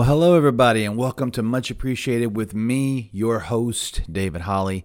Well, hello, everybody, and welcome to Much Appreciated with me, your host, David Holley.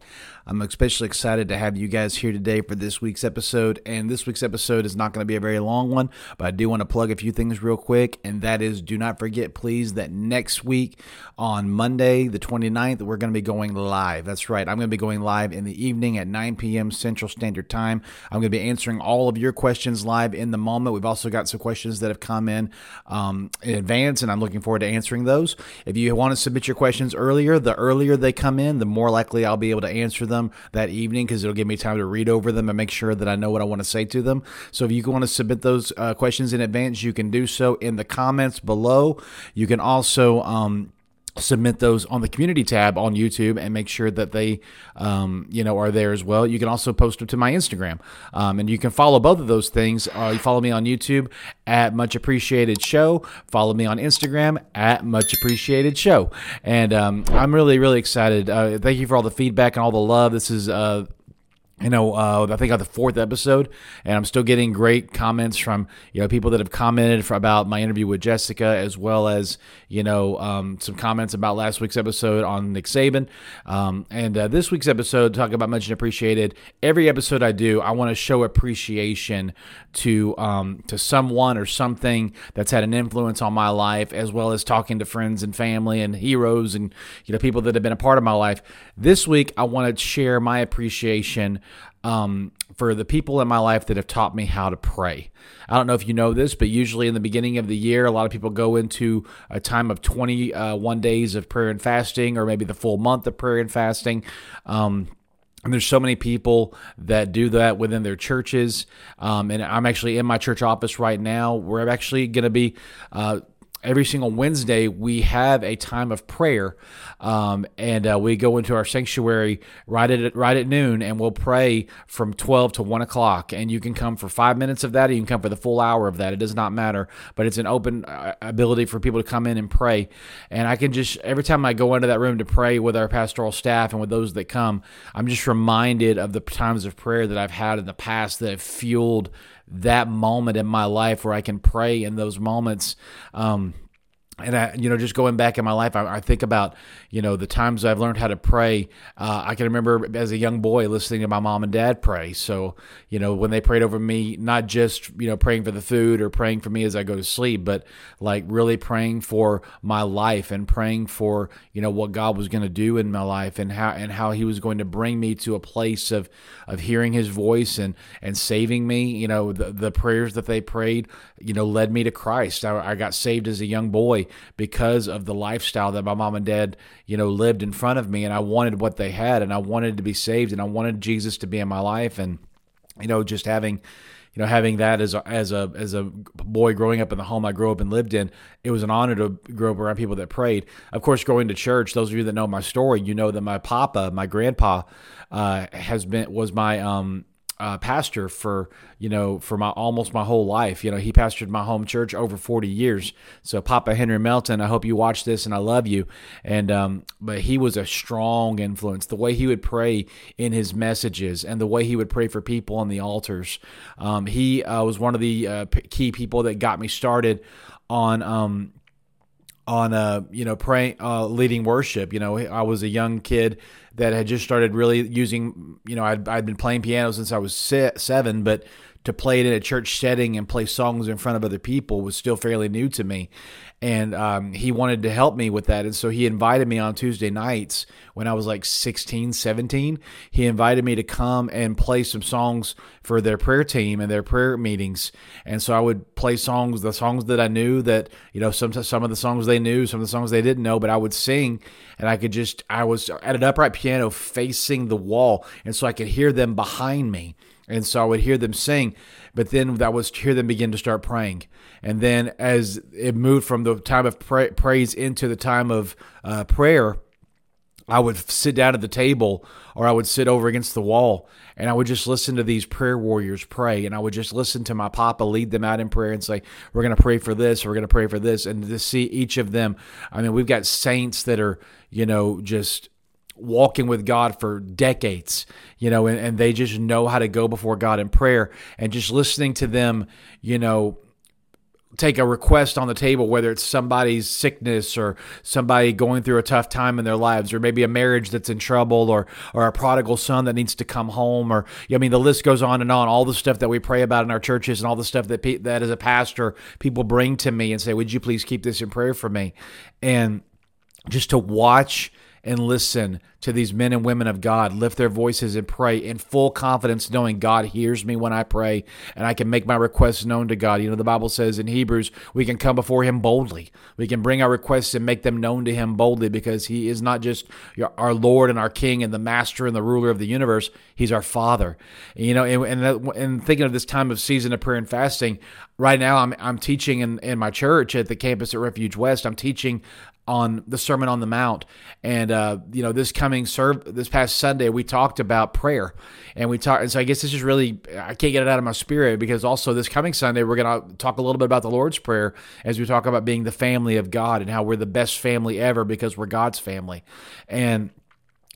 I'm especially excited to have you guys here today for this week's episode. And this week's episode is not going to be a very long one, but I do want to plug a few things real quick. And that is do not forget, please, that next week on Monday, the 29th, we're going to be going live. That's right. I'm going to be going live in the evening at 9 p.m. Central Standard Time. I'm going to be answering all of your questions live in the moment. We've also got some questions that have come in um, in advance, and I'm looking forward to answering those. If you want to submit your questions earlier, the earlier they come in, the more likely I'll be able to answer them them that evening because it'll give me time to read over them and make sure that I know what I want to say to them. So if you want to submit those uh, questions in advance, you can do so in the comments below. You can also um, submit those on the community tab on YouTube and make sure that they, um, you know, are there as well. You can also post them to my Instagram, um, and you can follow both of those things. Uh, you follow me on YouTube at Much Appreciated Show. Follow me on Instagram at Much Appreciated Show, and um, I'm really, really excited. Uh, thank you for all the feedback and all the love. This is uh, you know, uh, I think on the fourth episode, and I'm still getting great comments from you know people that have commented about my interview with Jessica, as well as you know um, some comments about last week's episode on Nick Saban, um, and uh, this week's episode talk about much appreciated. Every episode I do, I want to show appreciation to um, to someone or something that's had an influence on my life, as well as talking to friends and family and heroes and you know people that have been a part of my life. This week, I want to share my appreciation um, for the people in my life that have taught me how to pray. I don't know if you know this, but usually in the beginning of the year, a lot of people go into a time of 21 uh, days of prayer and fasting, or maybe the full month of prayer and fasting. Um, and there's so many people that do that within their churches. Um, and I'm actually in my church office right now. We're actually going to be uh, every single Wednesday we have a time of prayer, um, and uh, we go into our sanctuary right at right at noon, and we'll pray from twelve to one o'clock. And you can come for five minutes of that, or you can come for the full hour of that. It does not matter, but it's an open uh, ability for people to come in and pray. And I can just every time I go into that room to pray with our pastoral staff and with those that come, I'm just reminded of the times of prayer that I've had in the past that have fueled that moment in my life where I can pray in those moments. Um, and I, you know, just going back in my life, I, I, think about, you know, the times I've learned how to pray. Uh, I can remember as a young boy listening to my mom and dad pray. So, you know, when they prayed over me, not just, you know, praying for the food or praying for me as I go to sleep, but like really praying for my life and praying for, you know, what God was going to do in my life and how, and how he was going to bring me to a place of, of hearing his voice and, and saving me. You know, the, the prayers that they prayed, you know, led me to Christ. I, I got saved as a young boy because of the lifestyle that my mom and dad, you know, lived in front of me. And I wanted what they had and I wanted to be saved and I wanted Jesus to be in my life. And, you know, just having, you know, having that as a, as a as a boy growing up in the home I grew up and lived in, it was an honor to grow up around people that prayed. Of course, going to church. Those of you that know my story, you know that my papa, my grandpa, uh, has been was my um, uh, pastor for you know for my almost my whole life. You know, he pastored my home church over forty years. So Papa Henry Melton, I hope you watch this, and I love you. And um, but he was a strong influence. The way he would pray in his messages, and the way he would pray for people on the altars. Um, he uh, was one of the uh, key people that got me started on um, on uh you know praying uh leading worship you know i was a young kid that had just started really using you know i'd, I'd been playing piano since i was seven but to play it in a church setting and play songs in front of other people was still fairly new to me. And um, he wanted to help me with that. And so he invited me on tuesday nights when i was like 16 17 he invited me to come and play some songs for their prayer team and their prayer meetings. And so i would play songs the songs that i knew that you know some, some of the songs they knew some of the songs they didn't know but i would sing and i could just i was at an upright piano facing the wall. And so i could hear them behind me and so I would hear them sing, but then I would hear them begin to start praying. And then as it moved from the time of pra- praise into the time of uh, prayer, I would sit down at the table or I would sit over against the wall and I would just listen to these prayer warriors pray. And I would just listen to my papa lead them out in prayer and say, We're going to pray for this, we're going to pray for this. And to see each of them, I mean, we've got saints that are, you know, just walking with God for decades, you know, and, and they just know how to go before God in prayer and just listening to them, you know, take a request on the table, whether it's somebody's sickness or somebody going through a tough time in their lives, or maybe a marriage that's in trouble, or or a prodigal son that needs to come home, or I mean, the list goes on and on. All the stuff that we pray about in our churches, and all the stuff that pe- that as a pastor people bring to me and say, "Would you please keep this in prayer for me?" And just to watch and listen to these men and women of God lift their voices and pray in full confidence, knowing God hears me when I pray and I can make my requests known to God. You know, the Bible says in Hebrews, we can come before Him boldly. We can bring our requests and make them known to Him boldly because He is not just our Lord and our King and the Master and the ruler of the universe, He's our Father. You know, and, and, and thinking of this time of season of prayer and fasting, right now I'm, I'm teaching in, in my church at the campus at Refuge West. I'm teaching on the Sermon on the Mount, and uh, you know this coming serve this past Sunday we talked about prayer, and we talked. And so I guess this is really I can't get it out of my spirit because also this coming Sunday we're going to talk a little bit about the Lord's Prayer as we talk about being the family of God and how we're the best family ever because we're God's family, and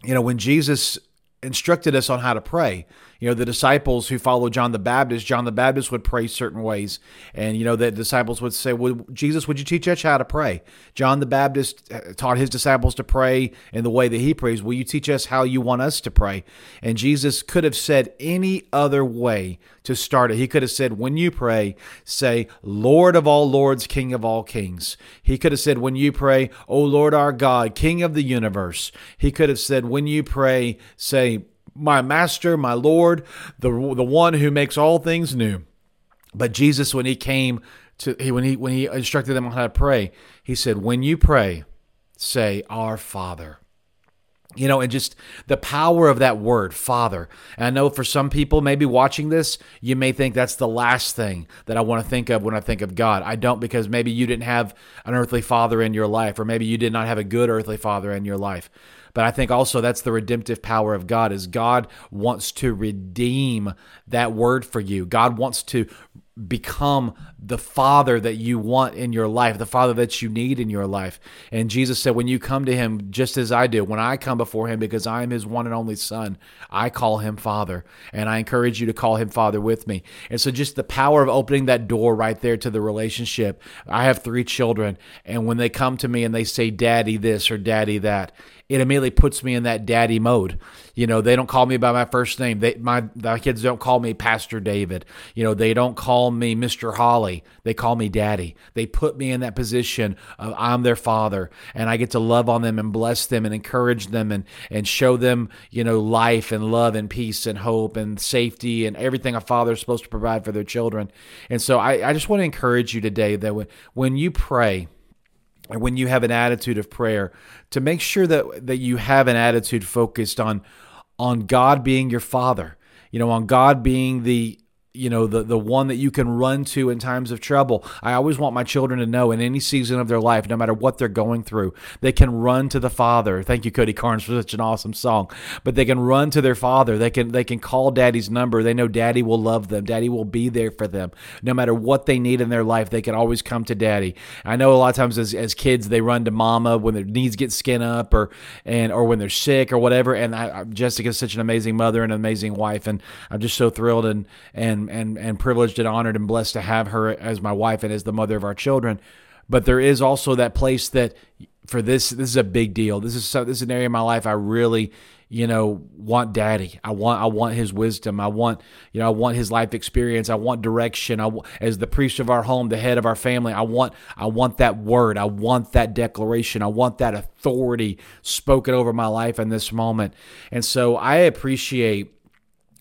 you know when Jesus instructed us on how to pray you know the disciples who followed john the baptist john the baptist would pray certain ways. And you know the disciples would say well jesus would you teach us how to pray? John the baptist uh, taught his disciples to pray in the way that he prays. Will you teach us how you want us to pray? And jesus could have said any other way to start it. He could have said when you pray say lord of all lords king of all kings. He could have said when you pray o lord our god king of the universe. He could have said when you pray say my master, my Lord, the, the one who makes all things new. But Jesus, when he came to, he, when he, when he instructed them on how to pray, he said, when you pray, say, our Father. You know, and just the power of that word, Father. And I know for some people, maybe watching this, you may think that's the last thing that I want to think of when I think of God. I don't because maybe you didn't have an earthly father in your life, or maybe you did not have a good earthly father in your life. But I think also that's the redemptive power of God is God wants to redeem that word for you. God wants to become the father that you want in your life, the father that you need in your life. And Jesus said, when you come to him, just as I do, when I come before him, because I am his one and only son, I call him father. And I encourage you to call him father with me. And so just the power of opening that door right there to the relationship. I have three children. And when they come to me and they say, daddy this or daddy that, it immediately puts me in that daddy mode. You know, they don't call me by my first name. They my the kids don't call me Pastor David. You know, they don't call me Mr. Holley. They call me Daddy. They put me in that position of I'm their father, and I get to love on them and bless them and encourage them and and show them you know life and love and peace and hope and safety and everything a father is supposed to provide for their children. And so I, I just want to encourage you today that when when you pray and when you have an attitude of prayer to make sure that that you have an attitude focused on on God being your father you know on God being the you know the the one that you can run to in times of trouble. I always want my children to know in any season of their life, no matter what they're going through, they can run to the Father. Thank you, Cody Carnes, for such an awesome song. But they can run to their Father. They can they can call Daddy's number. They know Daddy will love them. Daddy will be there for them, no matter what they need in their life. They can always come to Daddy. I know a lot of times as, as kids they run to Mama when their needs get skin up or and or when they're sick or whatever. And I, Jessica's such an amazing mother and an amazing wife, and I'm just so thrilled and and and and privileged and honored and blessed to have her as my wife and as the mother of our children. But there is also that place that for this this is a big deal. This is so, this is an area of my life I really you know want daddy. I want i want his wisdom. I want you know i want his life experience. I want direction. I as the priest of our home the head of our family i want i want that word. I want that declaration. I want that authority spoken over my life in this moment. And so i appreciate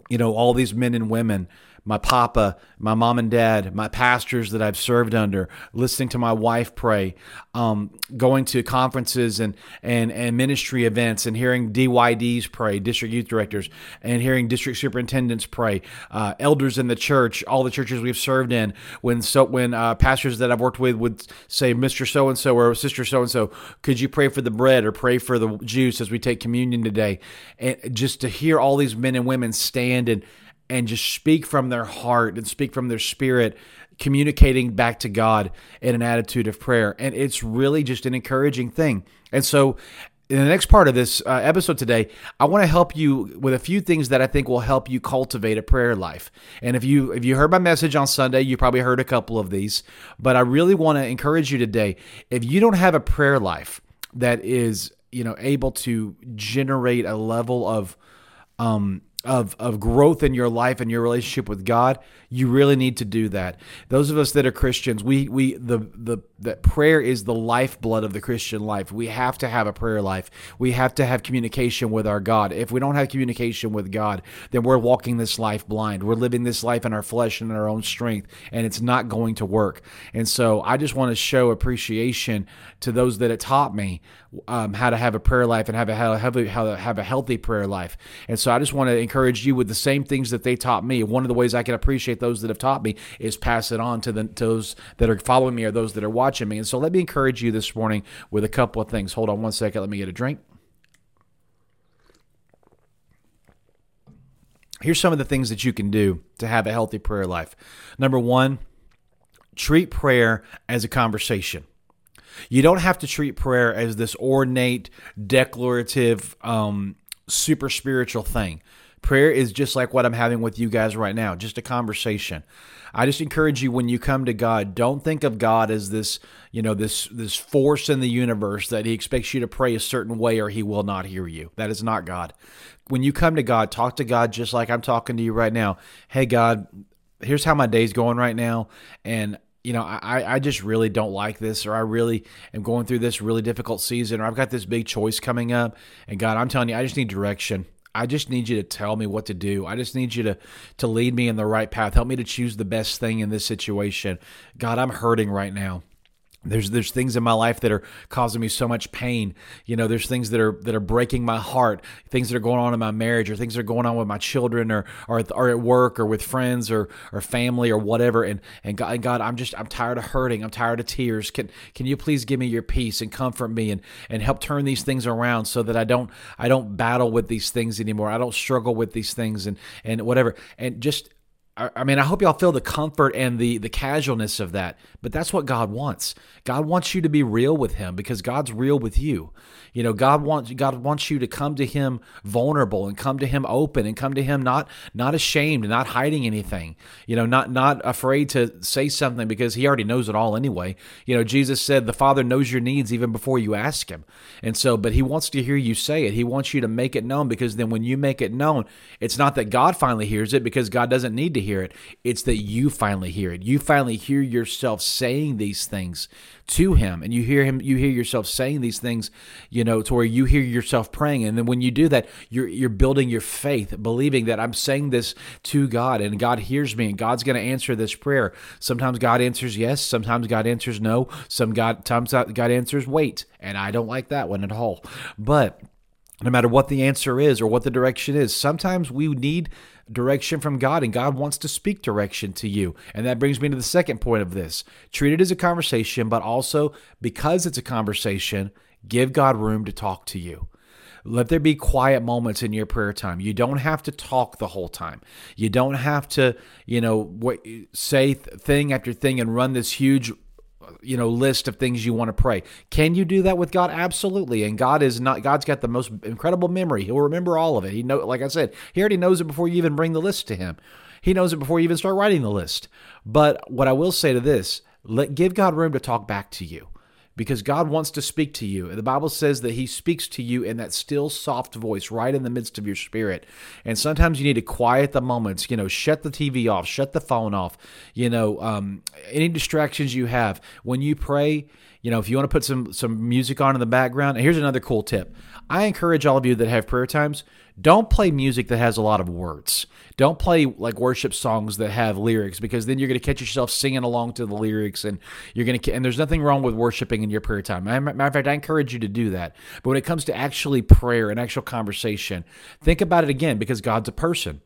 you know all these men and women my papa, my mom and dad, my pastors that I've served under, listening to my wife pray, um, going to conferences and, and, and ministry events and hearing DYDs pray, district youth directors, and hearing district superintendents pray, uh, elders in the church, all the churches we've served in. When so when uh, pastors that I've worked with would say, Mr. So and so or Sister So and so, could you pray for the bread or pray for the juice as we take communion today? And just to hear all these men and women stand and and just speak from their heart and speak from their spirit, communicating back to God in an attitude of prayer. And it's really just an encouraging thing. And so, in the next part of this uh, episode today, I want to help you with a few things that I think will help you cultivate a prayer life. And if you if you heard my message on Sunday, you probably heard a couple of these, but I really want to encourage you today. If you don't have a prayer life that is, you know, able to generate a level of um of of growth in your life and your relationship with God, you really need to do that. Those of us that are Christians, we we the the that prayer is the lifeblood of the Christian life. We have to have a prayer life. We have to have communication with our God. If we don't have communication with God, then we're walking this life blind. We're living this life in our flesh and in our own strength, and it's not going to work. And so I just want to show appreciation to those that have taught me um, how to have a prayer life and have a have a how to have a healthy prayer life. And so I just want to encourage you with the same things that they taught me. One of the ways I can appreciate those that have taught me is pass it on to the to those that are following me or those that are watching me. And so let me encourage you this morning with a couple of things. Hold on one second. Let me get a drink. Here's some of the things that you can do to have a healthy prayer life. Number one, treat prayer as a conversation. You don't have to treat prayer as this ornate, declarative, um, super spiritual thing. Prayer is just like what I'm having with you guys right now, just a conversation. I just encourage you when you come to God, don't think of God as this, you know, this this force in the universe that he expects you to pray a certain way or he will not hear you. That is not God. When you come to God, talk to God just like I'm talking to you right now. Hey God, here's how my day's going right now and you know, I, I just really don't like this, or I really am going through this really difficult season, or I've got this big choice coming up. And God, I'm telling you, I just need direction. I just need you to tell me what to do. I just need you to to lead me in the right path. Help me to choose the best thing in this situation. God, I'm hurting right now there's there's things in my life that are causing me so much pain. You know there's things that are that are breaking my heart. Things that are going on in my marriage or things that are going on with my children or or, or at work or with friends or or family or whatever. And and God, and God I'm just I'm tired of hurting. I'm tired of tears. Can can you please give me your peace and comfort me and and help turn these things around so that I don't I don't battle with these things anymore. I don't struggle with these things and and whatever. And just I mean, I hope y'all feel the comfort and the the casualness of that, but that's what God wants. God wants you to be real with Him because God's real with you. You know, God wants God wants you to come to Him vulnerable and come to Him open and come to Him not not ashamed and not hiding anything. You know, not not afraid to say something because He already knows it all anyway. You know, Jesus said the Father knows your needs even before you ask Him, and so, but He wants to hear you say it. He wants you to make it known because then when you make it known, it's not that God finally hears it because God doesn't need to hear it. It's that you finally hear it. You finally hear yourself saying these things to him and you hear him you hear yourself saying these things you know to where you hear yourself praying and then when you do that you're you're building your faith believing that I'm saying this to God and God hears me and God's going to answer this prayer sometimes God answers yes sometimes God answers no some God times God answers wait and I don't like that one at all but no matter what the answer is or what the direction is sometimes we need direction from God, and God wants to speak direction to you. And that brings me to the second point of this treat it as a conversation, but also because it's a conversation, give God room to talk to you. Let there be quiet moments in your prayer time. You don't have to talk the whole time. You don't have to, you know, say thing after thing and run this huge you know list of things you want to pray. Can you do that with God? Absolutely. And God is not God's got the most incredible memory. He'll remember all of it. He know like I said, he already knows it before you even bring the list to him. He knows it before you even start writing the list. But what I will say to this, let give God room to talk back to you because God wants to speak to you. The Bible says that He speaks to you in that still, soft voice right in the midst of your spirit. And sometimes you need to quiet the moments, you know, shut the TV off, shut the phone off, you know, um, any distractions you have. When you pray, you know, if you want to put some some music on in the background, and here's another cool tip. I encourage all of you that have prayer times, don't play music that has a lot of words. Don't play like worship songs that have lyrics because then you're going to catch yourself singing along to the lyrics and you're going to and there's nothing wrong with worshiping in your prayer time. Matter of fact, I encourage you to do that. But when it comes to actually prayer and actual conversation, think about it again because God's a person.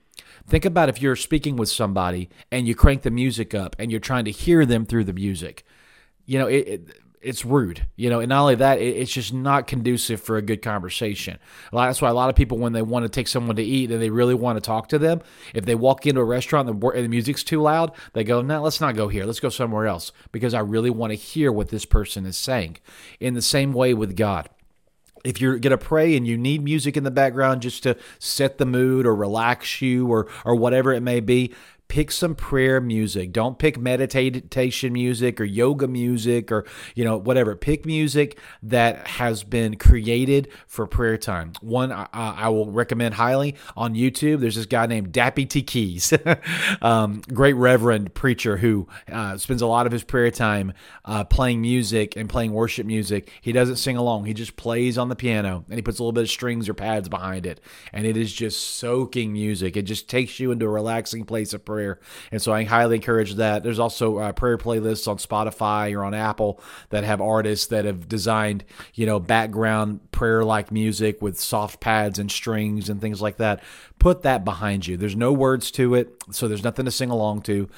Think about if you're speaking with somebody and you crank the music up and you're trying to hear them through the music. You know, it, it it's rude, you know, and not only that, it, it's just not conducive for a good conversation. Lot, That's why a lot of people, when they want to take someone to eat and they really want to talk to them, if they walk into a restaurant and the, and the music's too loud, they go, "No, let's not go here. Let's go somewhere else," because I really want to hear what this person is saying. In the same way with God. if you're going to pray and you need music in the background just to set the mood or relax you or or whatever it may be pick some prayer music. Don't pick meditation music or yoga music or, you know, whatever. Pick music that has been created for prayer time. One I, I will recommend highly on YouTube. There's this guy named Dappy T. Keys, um, great reverend preacher who uh, spends a lot of his prayer time uh, playing music and playing worship music. He doesn't sing along, he just plays on the piano and he puts a little bit of strings or pads behind it. And it is just soaking music. It just takes you into a relaxing place of prayer prayer. And so I highly encourage that. There's also uh, prayer playlists on Spotify or on Apple that have artists that have designed, you know, background prayer like music with soft pads and strings and things like that. Put that behind you. There's no words to it, so there's nothing to sing along to.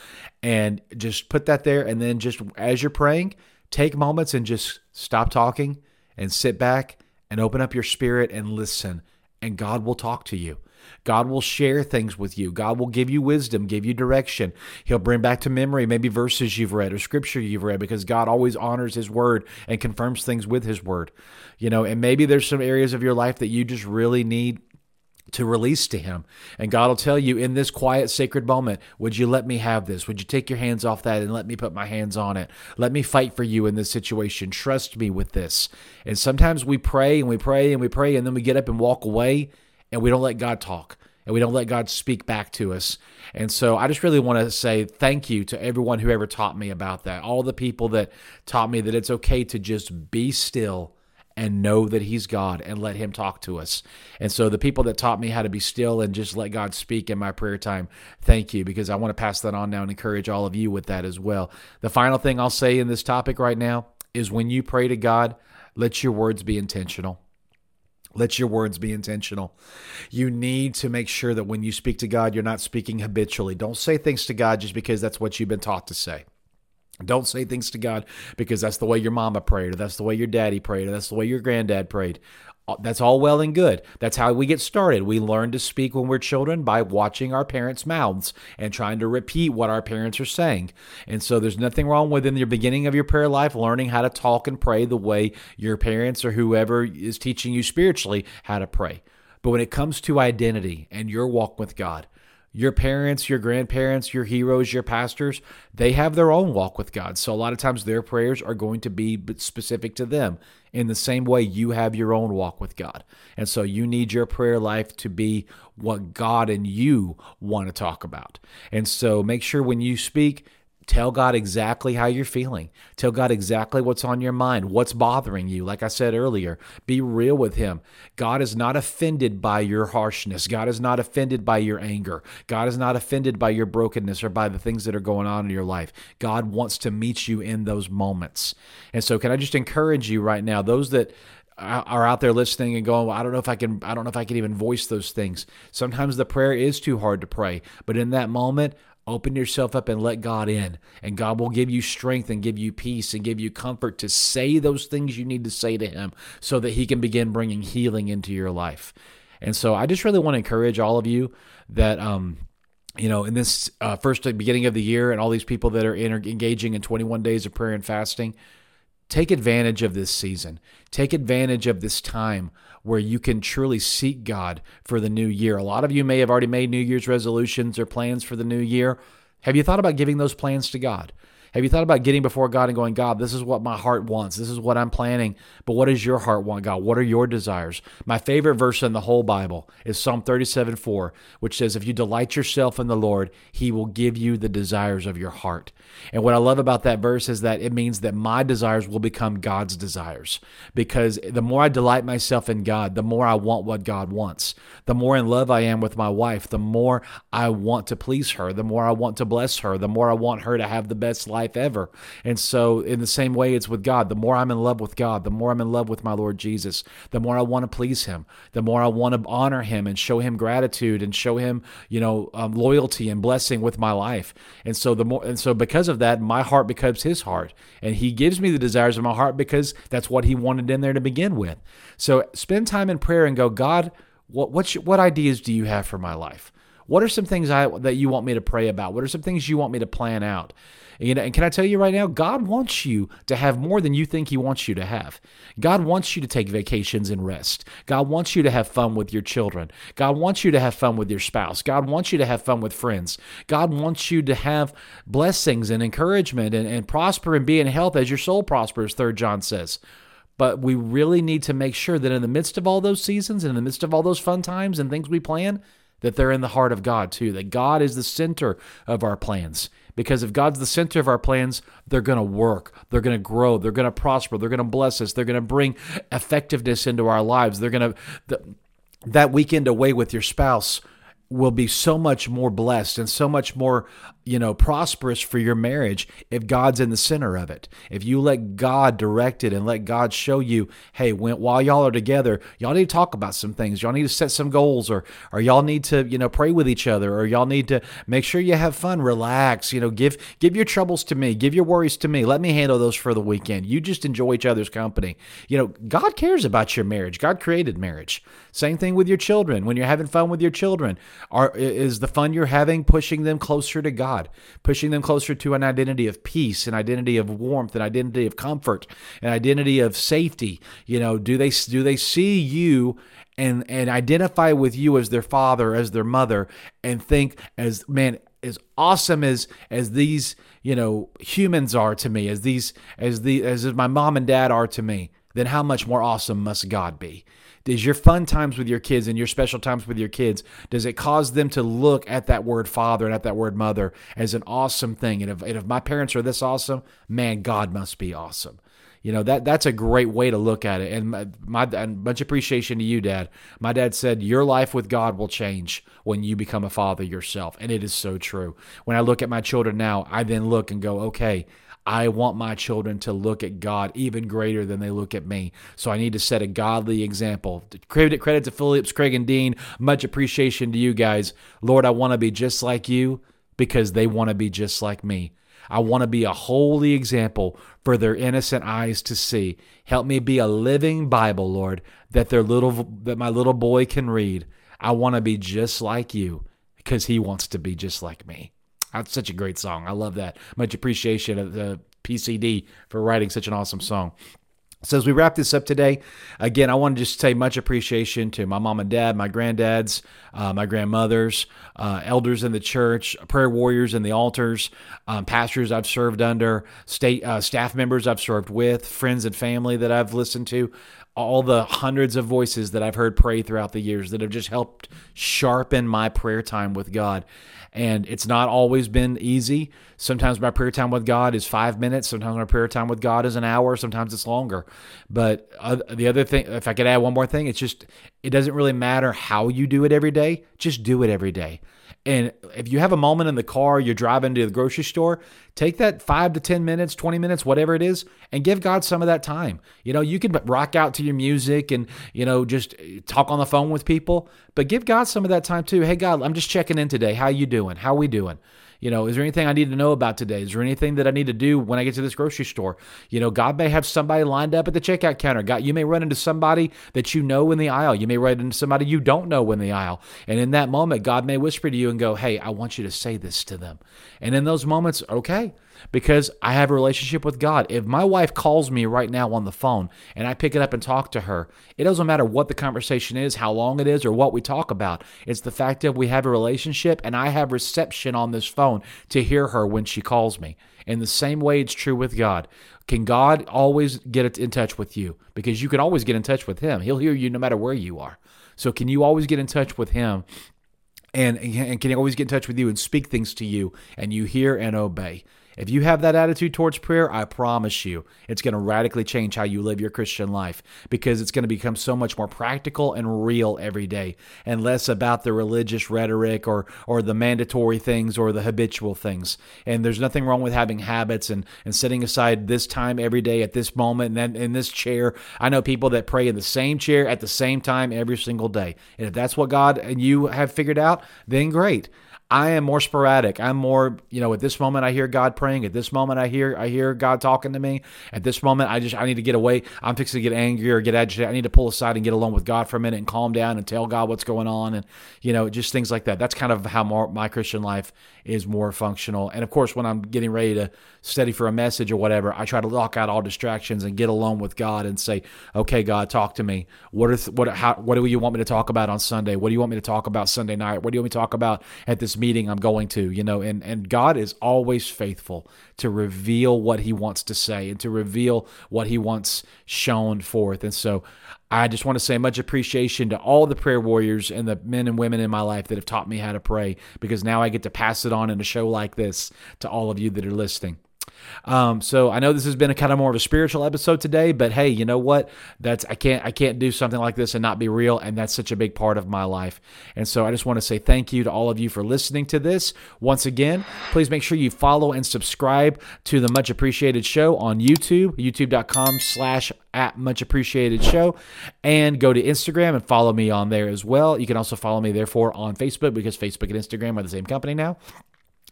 And just put that there. And then just as you're praying, take moments and just stop talking and sit back and open up your spirit and listen. And God will talk to you. God will share things with you. God will give you wisdom, give you direction. He'll bring back to memory maybe verses you've read or scripture you've read because God always honors his word and confirms things with his word. You know, and maybe there's some areas of your life that you just really need to release to him. And God will tell you in this quiet, sacred moment, would you let me have this? Would you take your hands off that and let me put my hands on it? Let me fight for you in this situation. Trust me with this. And sometimes we pray and we pray and we pray and then we get up and walk away and we don't let God talk and we don't let God speak back to us. And so I just really want to say thank you to everyone who ever taught me about that. All the people that taught me that it's okay to just be still and know that he's God and let him talk to us. And so the people that taught me how to be still and just let God speak in my prayer time, thank you because I want to pass that on now and encourage all of you with that as well. The final thing I'll say in this topic right now is when you pray to God, let your words be intentional. Let your words be intentional. You need to make sure that when you speak to God, you're not speaking habitually. Don't say things to God just because that's what you've been taught to say. Don't say things to God because that's the way your mama prayed, or that's the way your daddy prayed, or that's the way your granddad prayed. That's all well and good. That's how we get started. We learn to speak when we're children by watching our parents' mouths and trying to repeat what our parents are saying. And so there's nothing wrong with in the beginning of your prayer life learning how to talk and pray the way your parents or whoever is teaching you spiritually how to pray. But when it comes to identity and your walk with God, your parents, your grandparents, your heroes, your pastors, they have their own walk with God. So a lot of times their prayers are going to be specific to them in the same way you have your own walk with God. And so you need your prayer life to be what God and you want to talk about. And so make sure when you speak, Tell God exactly how you're feeling. Tell God exactly what's on your mind, what's bothering you. Like I said earlier, be real with Him. God is not offended by your harshness. God is not offended by your anger. God is not offended by your brokenness or by the things that are going on in your life. God wants to meet you in those moments. And so, can I just encourage you right now, those that are out there listening and going, well, I don't know if I can, I don't know if I can even voice those things. Sometimes the prayer is too hard to pray, but in that moment, Open yourself up and let God in, and God will give you strength and give you peace and give you comfort to say those things you need to say to Him so that He can begin bringing healing into your life. And so I just really want to encourage all of you that, um, you know, in this uh, first beginning of the year and all these people that are engaging in 21 days of prayer and fasting, take advantage of this season. Take advantage of this time where you can truly seek God for the new year. A lot of you may have already made New Year's resolutions or plans for the new year. Have you thought about giving those plans to God? Have you thought about getting before God and going, God, this is what my heart wants. This is what I'm planning. But what does your heart want, God? What are your desires? My favorite verse in the whole Bible is Psalm 37 4, which says, If you delight yourself in the Lord, he will give you the desires of your heart. And what I love about that verse is that it means that my desires will become God's desires. Because the more I delight myself in God, the more I want what God wants. The more in love I am with my wife, the more I want to please her, the more I want to bless her, the more I want her to have the best life life ever. And so, in the same way, it's with God. The more I'm in love with God, the more I'm in love with my Lord Jesus, the more I want to please Him, the more I want to honor Him and show Him gratitude and show Him, you know, um, loyalty and blessing with my life. And so, the more, and so because of that, my heart becomes His heart, and He gives me the desires of my heart because that's what He wanted in there to begin with. So, spend time in prayer and go, God, what what what ideas do you have for my life? What are some things I, that you want me to pray about? What are some things you want me to plan out? You know, and can I tell you right now, God wants you to have more than you think He wants you to have. God wants you to take vacations and rest. God wants you to have fun with your children. God wants you to have fun with your spouse. God wants you to have fun with friends. God wants you to have blessings and encouragement and, and prosper and be in health as your soul prospers, Third John says. But we really need to make sure that in the midst of all those seasons and in the midst of all those fun times and things we plan, that they're in the heart of God too, that God is the center of our plans. Because if God's the center of our plans, they're going to work, they're going to grow, they're going to prosper, they're going to bless us, they're going to bring effectiveness into our lives. They're going to, that weekend away with your spouse will be so much more blessed and so much more you know prosperous for your marriage if god's in the center of it. If you let god direct it and let god show you hey when, while y'all are together y'all need to talk about some things. Y'all need to set some goals or or y'all need to you know pray with each other or y'all need to make sure you have fun relax you know give give your troubles to me give your worries to me. Let me handle those for the weekend. You just enjoy each other's company. You know god cares about your marriage. God created marriage. Same thing with your children. When you're having fun with your children are, is the fun you're having pushing them closer to God, pushing them closer to an identity of peace, an identity of warmth, an identity of comfort, an identity of safety? You know, do they do they see you and and identify with you as their father, as their mother, and think as man as awesome as as these you know humans are to me, as these as the as my mom and dad are to me, then how much more awesome must God be? Does your fun times with your kids and your special times with your kids, does it cause them to look at that word father and at that word mother as an awesome thing? And if, and if my parents are this awesome, man, God must be awesome. You know that that's a great way to look at it, and my, my and much appreciation to you, Dad. My dad said your life with God will change when you become a father yourself, and it is so true. When I look at my children now, I then look and go, okay, I want my children to look at God even greater than they look at me. So I need to set a godly example. Credit, credit to Phillips, Craig, and Dean. Much appreciation to you guys. Lord, I want to be just like you because they want to be just like me. I want to be a holy example for their innocent eyes to see. Help me be a living Bible, Lord, that their little that my little boy can read. I want to be just like you because he wants to be just like me. That's such a great song. I love that. Much appreciation of the PCD for writing such an awesome song. So as we wrap this up today, again, I want to just say much appreciation to my mom and dad, my granddads, uh, my grandmothers, uh, elders in the church, prayer warriors in the altars, um, pastors I've served under, state uh, staff members I've served with, friends and family that I've listened to, all the hundreds of voices that I've heard pray throughout the years that have just helped sharpen my prayer time with God. And it's not always been easy. Sometimes my prayer time with God is five minutes. Sometimes my prayer time with God is an hour. Sometimes it's longer. But uh, the other thing, if I could add one more thing, it's just, it doesn't really matter how you do it every day. Just do it every day. And if you have a moment in the car, you're driving to the grocery store, take that five to 10 minutes, 20 minutes, whatever it is, and give God some of that time. You know, you can rock out to your music and, you know, just eh, talk on the phone with people, but give God some of that time too. Hey, God, I'm just checking in today. How you doing? How we doing? You know, is there anything I need to know about today? Is there anything that I need to do when I get to this grocery store? You know, God may have somebody lined up at the checkout counter. God, you may run into somebody that you know in the aisle. You may run into somebody you don't know in the aisle. And in that moment, God may whisper to you and go, Hey, I want you to say this to them. And in those moments, okay, because I have a relationship with God. If my wife calls me right now on the phone and I pick it up and talk to her, it doesn't matter what the conversation is, how long it is, or what we talk about. It's the fact that we have a relationship and I have reception on this phone to hear her when she calls me. In the same way, it's true with God. Can God always get in touch with you? Because you can always get in touch with Him. He'll hear you no matter where you are. So, can you always get in touch with Him? And, and can He always get in touch with you and speak things to you and you hear and obey? If you have that attitude towards prayer, I promise you it's going to radically change how you live your Christian life because it's going to become so much more practical and real every day and less about the religious rhetoric or or the mandatory things or the habitual things. And there's nothing wrong with having habits and, and setting aside this time every day at this moment and then in this chair. I know people that pray in the same chair at the same time every single day. And if that's what God and you have figured out, then great. I am more sporadic. I'm more, you know, at this moment I hear God praying. At this moment I hear I hear God talking to me. At this moment I just I need to get away. I'm fixing to get angry or get agitated. I need to pull aside and get alone with God for a minute and calm down and tell God what's going on and you know just things like that. That's kind of how more, my Christian life is more functional. And of course, when I'm getting ready to study for a message or whatever, I try to lock out all distractions and get alone with God and say, "Okay, God, talk to me. What are th- what how what do you want me to talk about on Sunday? What do you want me to talk about Sunday night? What do you want me to talk about at this meeting I'm going to?" You know, and and God is always faithful to reveal what He wants to say and to reveal what He wants shown forth. And so, I just want to say much appreciation to all the prayer warriors and the men and women in my life that have taught me how to pray because now I get to pass it on in a show like this to all of you that are listening. Um, so I know this has been a kind of more of a spiritual episode today, but hey, you know what? That's I can't I can't do something like this and not be real, and that's such a big part of my life. And so I just want to say thank you to all of you for listening to this. Once again, please make sure you follow and subscribe to the Much Appreciated Show on YouTube, youtube.com slash at Much Appreciated Show, and go to Instagram and follow me on there as well. You can also follow me therefore on Facebook because Facebook and Instagram are the same company now.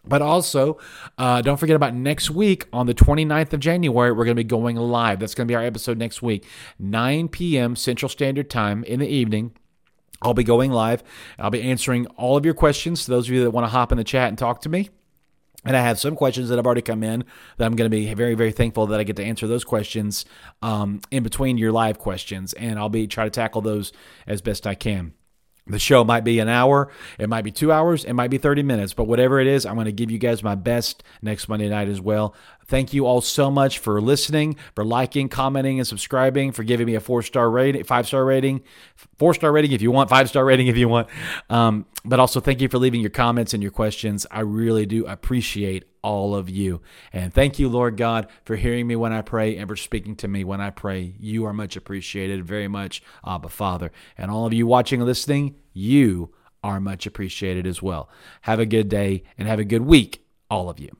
But also, uh, don't forget about next week on the 29th of January, we're going to be going live. That's going to be our episode next week, 9 p.m. Central Standard Time in the evening. I'll be going live. I'll be answering all of your questions. To those of you that want to hop in the chat and talk to me. And I have some questions that have already come in that I'm going to be very, very thankful that I get to answer those questions um, in between your live questions. And I'll be try to tackle those as best I can. The show might be an hour, it might be two hours, it might be 30 minutes, but whatever it is, I'm going to give you guys my best next Monday night as well. Thank you all so much for listening, for liking, commenting, and subscribing, for giving me a four star rating, five star rating, four star rating if you want, five star rating if you want. Um, but also, thank you for leaving your comments and your questions. I really do appreciate all of you. And thank you, Lord God, for hearing me when I pray and for speaking to me when I pray. You are much appreciated, very much, Abba Father. And all of you watching and listening, you are much appreciated as well. Have a good day and have a good week, all of you.